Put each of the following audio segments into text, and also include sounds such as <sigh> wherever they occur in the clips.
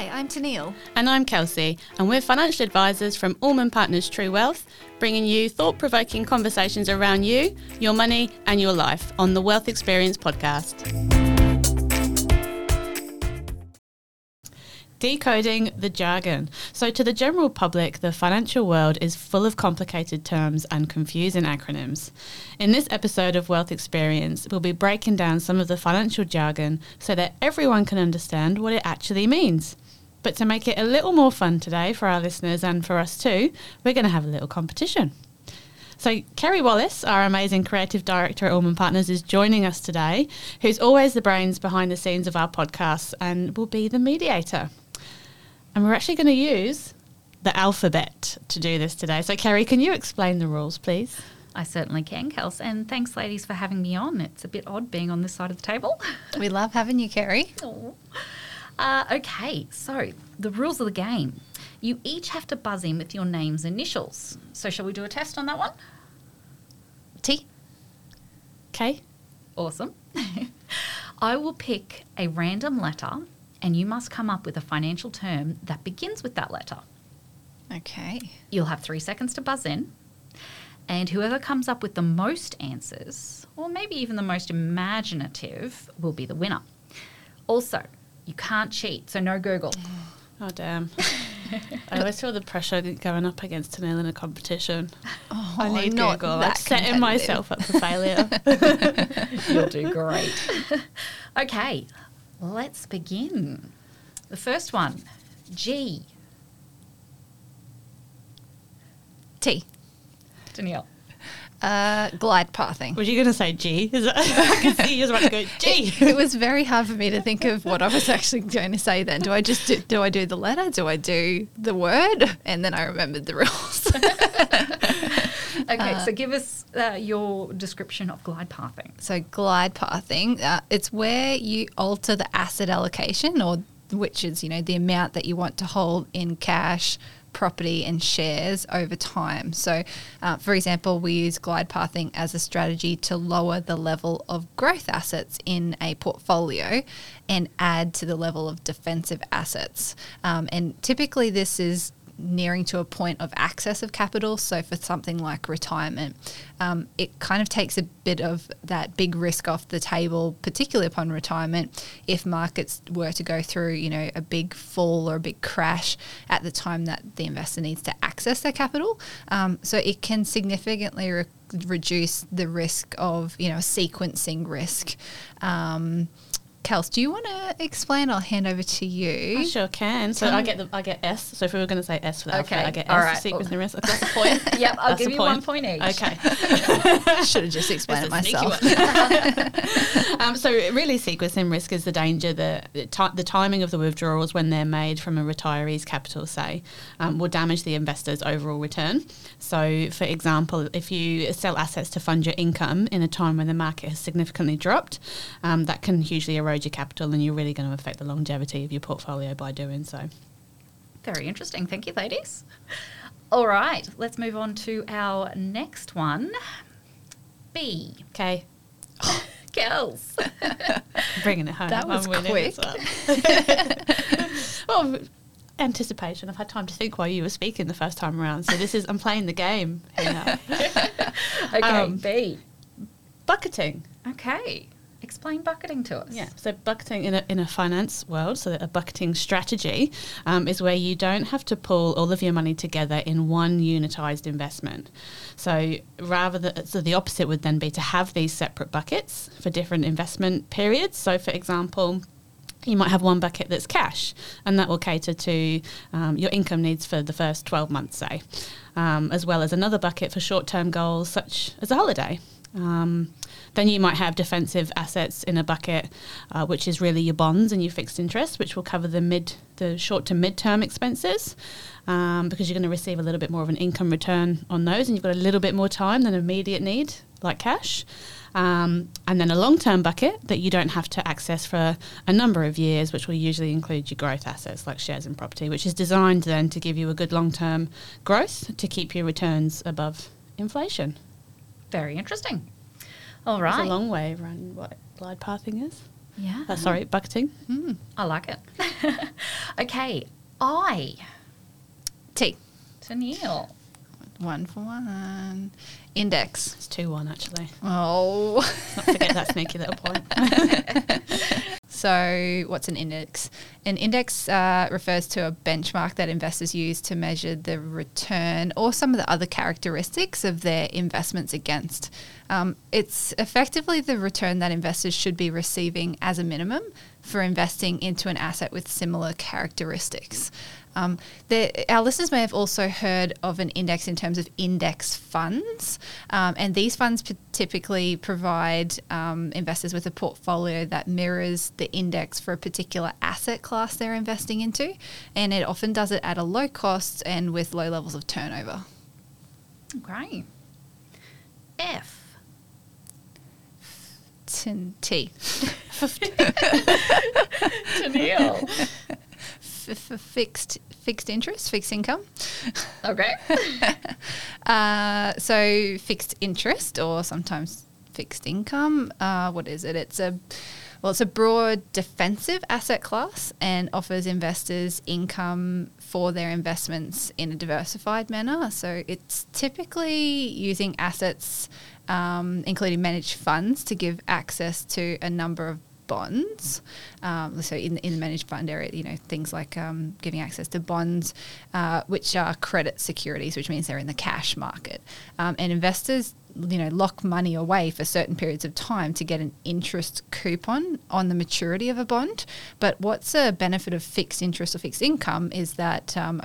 Hi, I'm Teneale. And I'm Kelsey, and we're financial advisors from Alman Partners True Wealth, bringing you thought provoking conversations around you, your money, and your life on the Wealth Experience podcast. Decoding the jargon. So, to the general public, the financial world is full of complicated terms and confusing acronyms. In this episode of Wealth Experience, we'll be breaking down some of the financial jargon so that everyone can understand what it actually means. But to make it a little more fun today for our listeners and for us too, we're going to have a little competition. So, Kerri Wallace, our amazing creative director at Alman Partners, is joining us today, who's always the brains behind the scenes of our podcasts and will be the mediator. And we're actually going to use the alphabet to do this today. So, Kerri, can you explain the rules, please? I certainly can, Kels. And thanks, ladies, for having me on. It's a bit odd being on this side of the table. We love having you, Kerri. <laughs> Uh, okay, so the rules of the game. You each have to buzz in with your name's initials. So, shall we do a test on that one? T. Okay. Awesome. <laughs> I will pick a random letter, and you must come up with a financial term that begins with that letter. Okay. You'll have three seconds to buzz in. And whoever comes up with the most answers, or maybe even the most imaginative, will be the winner. Also, you can't cheat, so no Google. Oh, damn. I always feel the pressure going up against Teneale in a competition. Oh, I need not Google. I'm setting myself up for failure. <laughs> You'll do great. <laughs> okay, let's begin. The first one G. T. Teneale. Uh, glide pathing. Was you going to say G? Is that, <laughs> I can see you about to go G. It was very hard for me to think of what I was actually going to say. Then, do I just do, do I do the letter? Do I do the word? And then I remembered the rules. <laughs> Okay, so give us uh, your description of glide pathing. So glide pathing, uh, it's where you alter the asset allocation, or which is you know the amount that you want to hold in cash, property, and shares over time. So, uh, for example, we use glide pathing as a strategy to lower the level of growth assets in a portfolio and add to the level of defensive assets. Um, and typically, this is nearing to a point of access of capital. So for something like retirement, um, it kind of takes a bit of that big risk off the table, particularly upon retirement. If markets were to go through, you know, a big fall or a big crash at the time that the investor needs to access their capital, um, so it can significantly re- reduce the risk of, you know, sequencing risk. Um, Kels, do you want to explain? I'll hand over to you. I sure can. So I get the I get S. So if we were going to say S for the Okay, alphabet, I get all S right. for sequence and the rest. That's a point. Yep, I'll That's give you one point each. Okay. <laughs> Should have just explained it It's a sneaky myself. <laughs> um, so really, sequencing risk is the danger that the, ti- the timing of the withdrawals when they're made from a retiree's capital, say, um, will damage the investor's overall return. So, for example, if you sell assets to fund your income in a time when the market has significantly dropped, um, that can hugely erode your capital, and you're really going to affect the longevity of your portfolio by doing so. Very interesting. Thank you, ladies. All right, let's move on to our next one. B. Okay, <gasps> Girls. <laughs> bringing it home. That was I'm winning quick. <laughs> well, anticipation. I've had time to think while you were speaking the first time around. So this is I'm playing the game here. <laughs> Okay, Um, B. bucketing. Okay. Explain bucketing to us. Yeah. So bucketing in a in a finance world, so a bucketing strategy um, is where you don't have to pull all of your money together in one unitized investment. So rather so the opposite would then be to have these separate buckets for different investment periods. So for example. You might have one bucket that's cash, and that will cater to um, your income needs for the first 12 months, say, um, as well as another bucket for short term goals such as a holiday. Um, then you might have defensive assets in a bucket, uh, which is really your bonds and your fixed interest, which will cover the mid, the short to mid term expenses, um, because you're going to receive a little bit more of an income return on those, and you've got a little bit more time than immediate need, like cash. Um, and then a long term bucket that you don't have to access for a number of years, which will usually include your growth assets like shares and property, which is designed then to give you a good long term growth to keep your returns above inflation. Very interesting. All It's a long way around what glide pathing is. Yeah. Uh, sorry, bucketing. I like it. <laughs> okay, I T. Teneale. One for one. Index. It's 2 1, actually. Oh. <laughs> Not forget that sneaky little point. <laughs> So, what's an index? An index uh, refers to a benchmark that investors use to measure the return or some of the other characteristics of their investments against. Um, it's effectively the return that investors should be receiving as a minimum for investing into an asset with similar characteristics. Um, the, our listeners may have also heard of an index in terms of index funds, um, and these funds p- typically provide um, investors with a portfolio that mirrors the index for a particular asset class they're investing into, and it often does it at a low cost and with low levels of turnover. Great. F. T. T. Teneale. F- f- fixed fixed interest, fixed income. okay. <laughs> Uh, so fixed interest, or sometimes fixed income. Uh, what is it? It's a well, it's a broad defensive asset class and offers investors income for their investments in a diversified manner. So it's typically using assets, um, including managed funds, to give access to a number of bonds. Um, so in, in the managed fund area, you know, things like um, giving access to bonds, uh, which are credit securities, which means they're in the cash market. Um, and investors, you know, lock money away for certain periods of time to get an interest coupon on the maturity of a bond. But what's a benefit of fixed interest or fixed income is that um,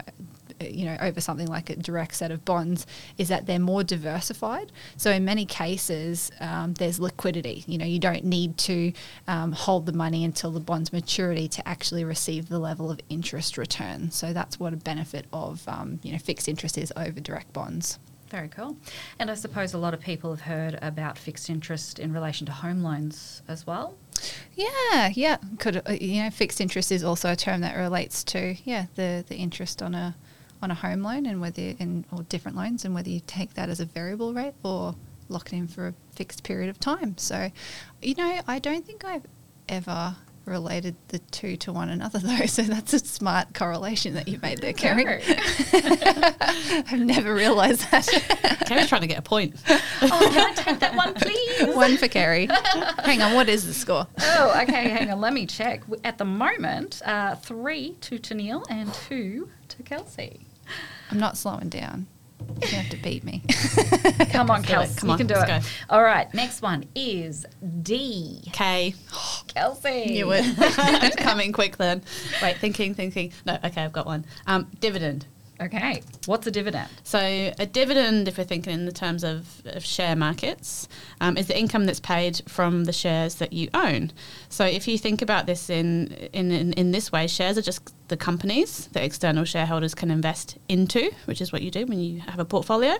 you know over something like a direct set of bonds is that they're more diversified. So in many cases um, there's liquidity. You know you don't need to um, hold the money until the bond's maturity to actually receive the level of interest return. So that's what a benefit of um, you know fixed interest is over direct bonds Very cool. And I suppose a lot of people have heard about fixed interest in relation to home loans as well. Yeah, yeah. Could uh, you know, fixed interest is also a term that relates to yeah the the interest on a on a home loan and whether in or different loans and whether you take that as a variable rate or lock it in for a fixed period of time. So, you know, I don't think I've ever related the two to one another <laughs> though. So that's a smart correlation that you made there, <laughs> Kerri. <laughs> I've never realised that. Kerri's trying to get a point. oh, can I take that one, please? one for Kerri. Hang on, what is the score? Oh, okay. Hang on. Let me check. At the moment, uh, three to Teneale and two to Kelsey. I'm not slowing down. You have to beat me. <laughs> Come on. Kelsey. Come you on, can do let's it. go. All right. Next one is D. K. Kelsey. Knew it. <laughs> Coming quick then. Wait, thinking, thinking. No, okay, I've got one. Um, dividend. Okay. What's a dividend? So a dividend, if we're thinking in the terms of, of share markets, um, is the income that's paid from the shares that you own. So if you think about this in, in, in, in this way, shares are just the companies that external shareholders can invest into, which is what you do when you have a portfolio.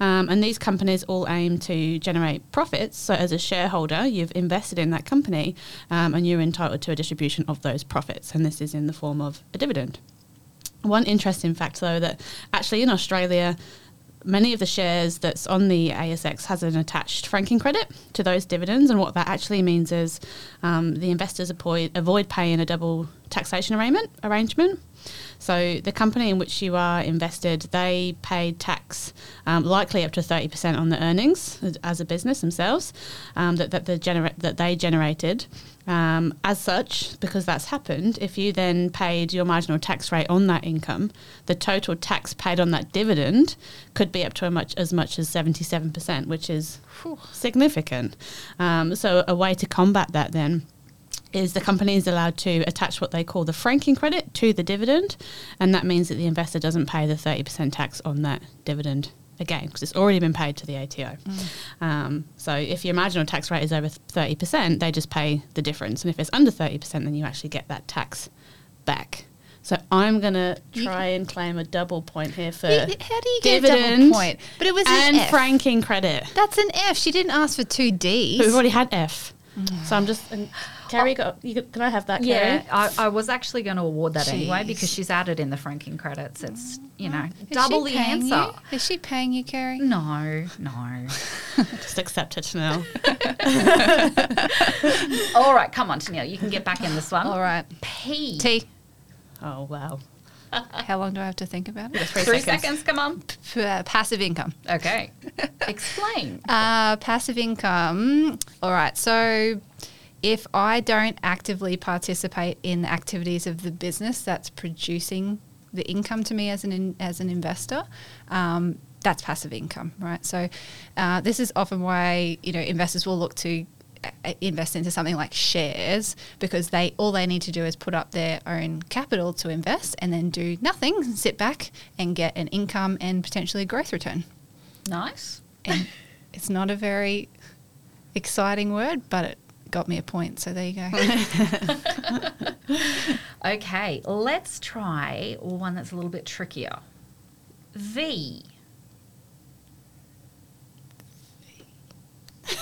Um, and these companies all aim to generate profits. So as a shareholder, you've invested in that company um, and you're entitled to a distribution of those profits. And this is in the form of a dividend. One interesting fact, though, that actually in Australia, many of the shares that's on the ASX has an attached franking credit to those dividends, and what that actually means is um, the investors avoid, avoid paying a double taxation arrangement. Arrangement. So the company in which you are invested, they pay tax, um, likely up to thirty percent on the earnings as- a business themselves um, that that, they genera- that they generated. Um, as such, because that's happened, if you then paid your marginal tax rate on that income, the total tax paid on that dividend could be up to a much as much as seventy-seven percent, which is significant. Um, so a way to combat that then is the company is allowed to attach what they call the franking credit to the dividend, and that means that the investor doesn't pay the 30% tax on that dividend again because it's already been paid to the ATO. Um, so if your marginal tax rate is over 30%, they just pay the difference, and if it's under 30%, then you actually get that tax back. So I'm going to try and claim a double point here for How do you get a dividend double point? But it was an F. franking credit. That's an F. She didn't ask for two Ds. But we've already had F. So I'm just. And Kerri, got, you, can I have that, Yeah, Kerri? I, I was actually going to award that anyway because she's added in the franking credits. It's, you know, Is double the answer. You? Is she paying you, Kerri? No, no. <laughs> Just accept it now. <laughs> All right, come on, Teneale. You can get back in this one. All right. P. T. Oh, wow. <laughs> How long do I have to think about it? Three, Three seconds. seconds. come on. P- uh, passive income. Okay. Explain. Uh, passive income. All right. So if I don't actively participate in the activities of the business that's producing the income to me as an in, as an investor, um, that's passive income, right? So uh, this is often why you know investors will look to uh, invest into something like shares because they all they need to do is put up their own capital to invest and then do nothing, sit back and get an income and potentially a growth return Nice. and <laughs> it's not a very exciting word, but it got me a point. So there you go. <laughs> Okay, let's try one that's a little bit trickier. V. <laughs>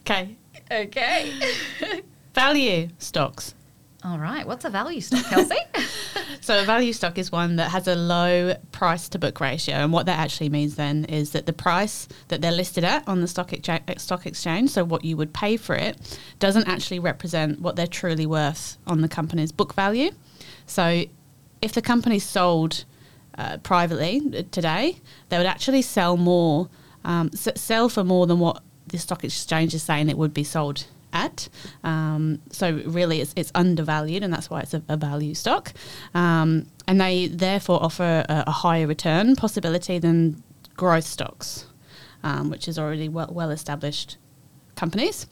Okay. Okay. <laughs> Value stocks. All right. What's a value stock, Kelsey? <laughs> <laughs> So a value stock is one that has a low price to book ratio, and what that actually means then is that the price that they're listed at on the stock excha- stock exchange, so what you would pay for it, doesn't actually represent what they're truly worth on the company's book value. So if the company's sold uh, privately uh, today, they would actually sell more, um, s- sell for more than what the stock exchange is saying it would be sold at. Um, so really, it's, it's undervalued, and that's why it's a, a value stock. Um, and they therefore offer a, a higher return possibility than growth stocks, um, which is already well, well established companies.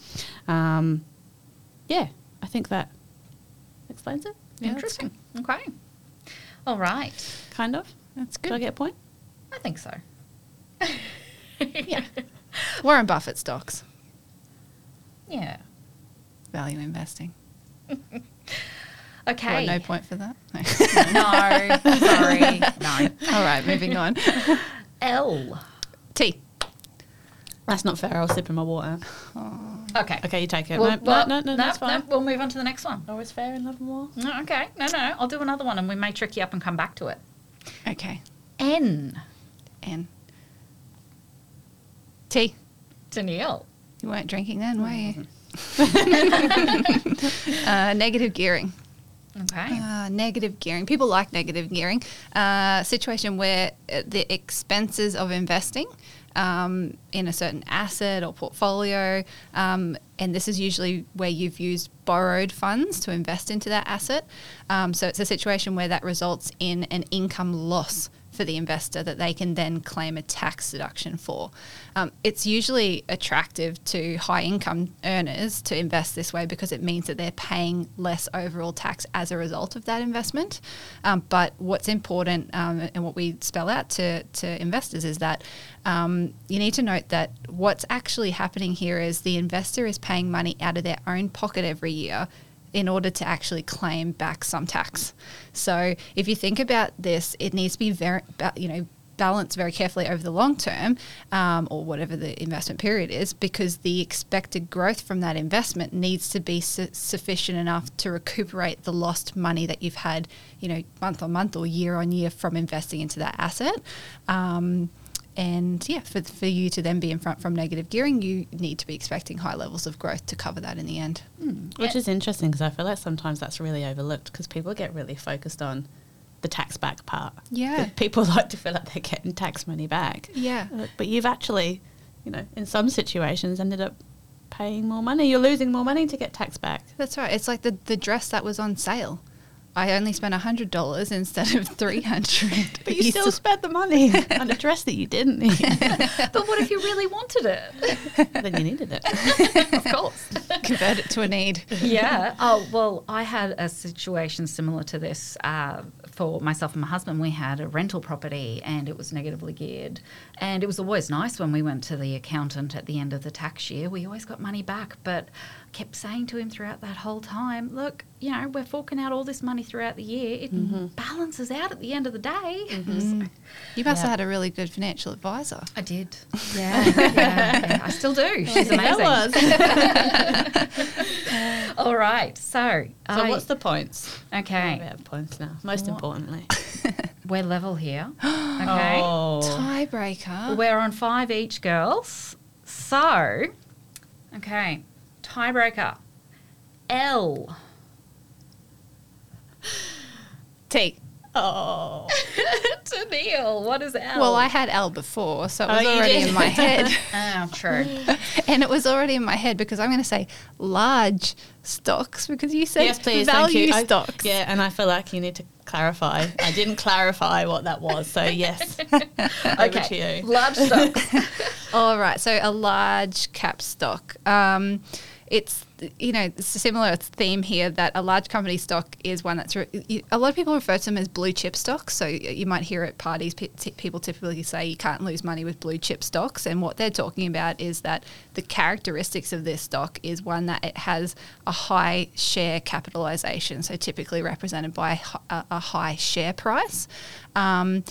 Um, yeah, I think that explains it. Yeah, Interesting. Okay. All right. Kind of. That's Did I good. get a point? I think so. <laughs> Yeah. <laughs> Warren Buffett stocks, Yeah. Value investing. Okay. No point for that? <laughs> No. no. Sorry. <laughs> No. All right, moving on. L. T. That's not fair. I was sipping my water. Oh. Okay. Okay, you take it. Well, no, well, no, no, no, that's fine. no, we'll move on to the next one. Oh, Always fair in love and war. No, okay. No, no. I'll do another one and we may trick you up and come back to it. Okay. N. N. T. Teneale. You weren't drinking then, were you? Mm-hmm. <laughs> uh, negative gearing. Okay. Uh, negative gearing. People like negative gearing. Uh, situation where uh, the expenses of investing um, in a certain asset or portfolio, um, and this is usually where you've used borrowed funds to invest into that asset. Um, so it's a situation where that results in an income loss for the investor that they can then claim a tax deduction for. Um, it's usually attractive to high income earners to invest this way because it means that they're paying less overall tax as a result of that investment. Um, but what's important um, and what we spell out to, to investors is that um, you need to note that what's actually happening here is the investor is paying money out of their own pocket every year in order to actually claim back some tax. So if you think about this, it needs to be very, you know, balanced very carefully over the long term, um, or whatever the investment period is, because the expected growth from that investment needs to be su- sufficient enough to recuperate the lost money that you've had, you know, month on month or year on year from investing into that asset. Um, and yeah, for, for you to then be in front from negative gearing, you need to be expecting high levels of growth to cover that in the end. Which is interesting because I feel like sometimes that's really overlooked because people get really focused on the tax back part. Yeah. People <laughs> like to feel like they're getting tax money back. Yeah. Uh, But you've actually, you know, in some situations ended up paying more money. You're losing more money to get tax back. That's right. It's like the, the dress that was on sale. I only spent hundred dollars instead of three hundred. <laughs> But you, still spent the money <laughs> on a dress that you didn't need. <laughs> but what if you really wanted it? then you needed it. of course. convert it to a need. yeah. Oh, well, I had a situation similar to this uh, for myself and my husband. We had a rental property and it was negatively geared. And it was always nice when we went to the accountant at the end of the tax year. We always got money back. But I kept saying to him throughout that whole time, look, you know, we're forking out all this money throughout the year. It mm-hmm. balances out at the end of the day. Mm-hmm. So- <laughs> You must Yeah. have had a really good financial advisor. I did. <laughs> Yeah, yeah, yeah. I still do. She's amazing. That was. <laughs> All right. So, So I- what's the points? Okay. We have points now. Most importantly. We're level here. <gasps> Oh. Okay. Oh. Tiebreaker. We're on five each, girls. So, okay. Tiebreaker. L. T. <laughs> Oh. Teneale, what is L? Well, I had L before, so it Oh, was you already in my <laughs> head. Oh, true. <laughs> and it was already in my head because I'm going to say large stocks because you said yes, please. value you. I- stocks. yeah, and I feel like you need to clarify. I didn't clarify what that was. So, yes. Over to okay. you. Large stocks. All right, so a large cap stock. Um, it's you know it's a similar theme here that a large company stock is one that's re- a lot of people refer to them as blue chip stocks. So you might hear at parties pe- people typically say you can't lose money with blue chip stocks, and what they're talking about is that the characteristics of this stock is one that it has a high share capitalization, so typically represented by a a, a high share price. Um,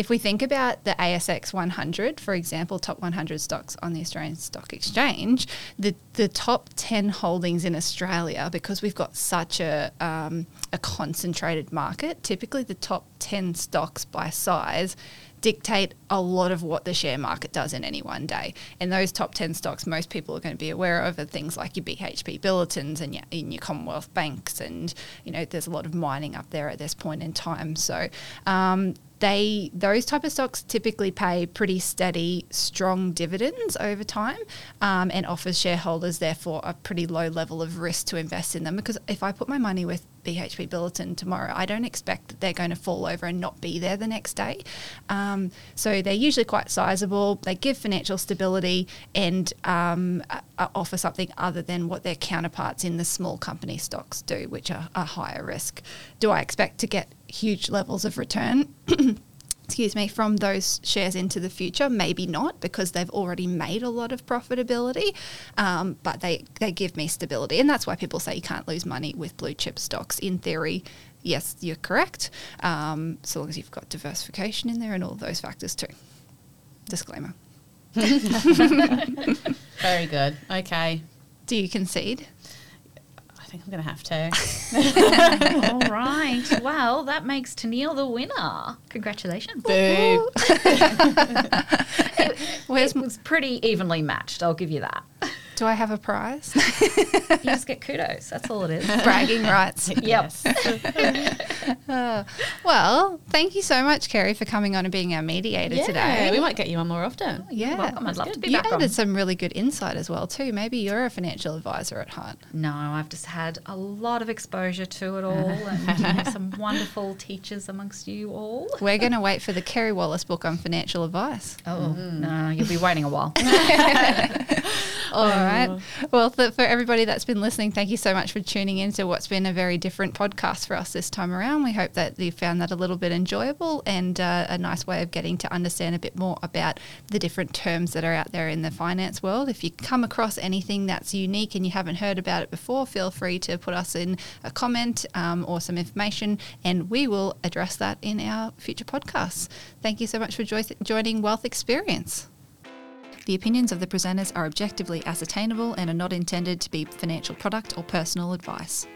if we think about the ASX 100, for example, top 100 stocks on the Australian Stock Exchange, the, the top 10 holdings in Australia, because we've got such a, um, a concentrated market, typically the top 10 stocks by size dictate a lot of what the share market does in any one day. And those top 10 stocks most people are going to be aware of are things like your BHP Billiton and your, your Commonwealth banks. And, you know, there's a lot of mining up there at this point in time. So, um, they those type of stocks typically pay pretty steady, strong dividends over time, um, and offers shareholders therefore a pretty low level of risk to invest in them. Because if I put my money with BHP Billiton tomorrow, I don't expect that they're going to fall over and not be there the next day. Um, so they're usually quite sizable. They give financial stability and um, offer something other than what their counterparts in the small company stocks do, which are, are higher risk. Do I expect to get huge levels of return? <clears throat> excuse me, from those shares into the future? Maybe not because they've already made a lot of profitability, um, but they, they give me stability. And that's why people say you can't lose money with blue chip stocks. In theory, yes, you're correct, um, so long as you've got diversification in there and all those factors too. Disclaimer. <laughs> Very good. Okay. Do you concede? I think I'm going to have to. <laughs> All right. Well, that makes Teneale the winner. Congratulations. Boo. <laughs> Where's It was pretty evenly matched. I'll give you that. Do I have a prize? <laughs> You just get kudos. That's all it is. <laughs> Bragging rights. <laughs> Yep. Uh, well, thank you so much, Kerri, for coming on and being our mediator Yeah, today. we might get you on more often. Yeah, welcome. I'd that's love to good. be you back added on. some really good insight as well too. Maybe you're a financial advisor at heart. No, I've just had a lot of exposure to it all and you know, some wonderful teachers amongst you all. We're going to wait for the Kerri Wallace book on financial advice. Oh, no, you'll be waiting a while. All right. Well, th- for everybody that's been listening, thank you so much for tuning in to what's been a very different podcast for us this time around. We hope that you found that a little bit enjoyable and uh, a nice way of getting to understand a bit more about the different terms that are out there in the finance world. If you come across anything that's unique and you haven't heard about it before, feel free to put us in a comment um, or some information, and we will address that in our future podcasts. Thank you so much for jo- joining Wealth Experience. The opinions of the presenters are objectively ascertainable and are not intended to be financial product or personal advice.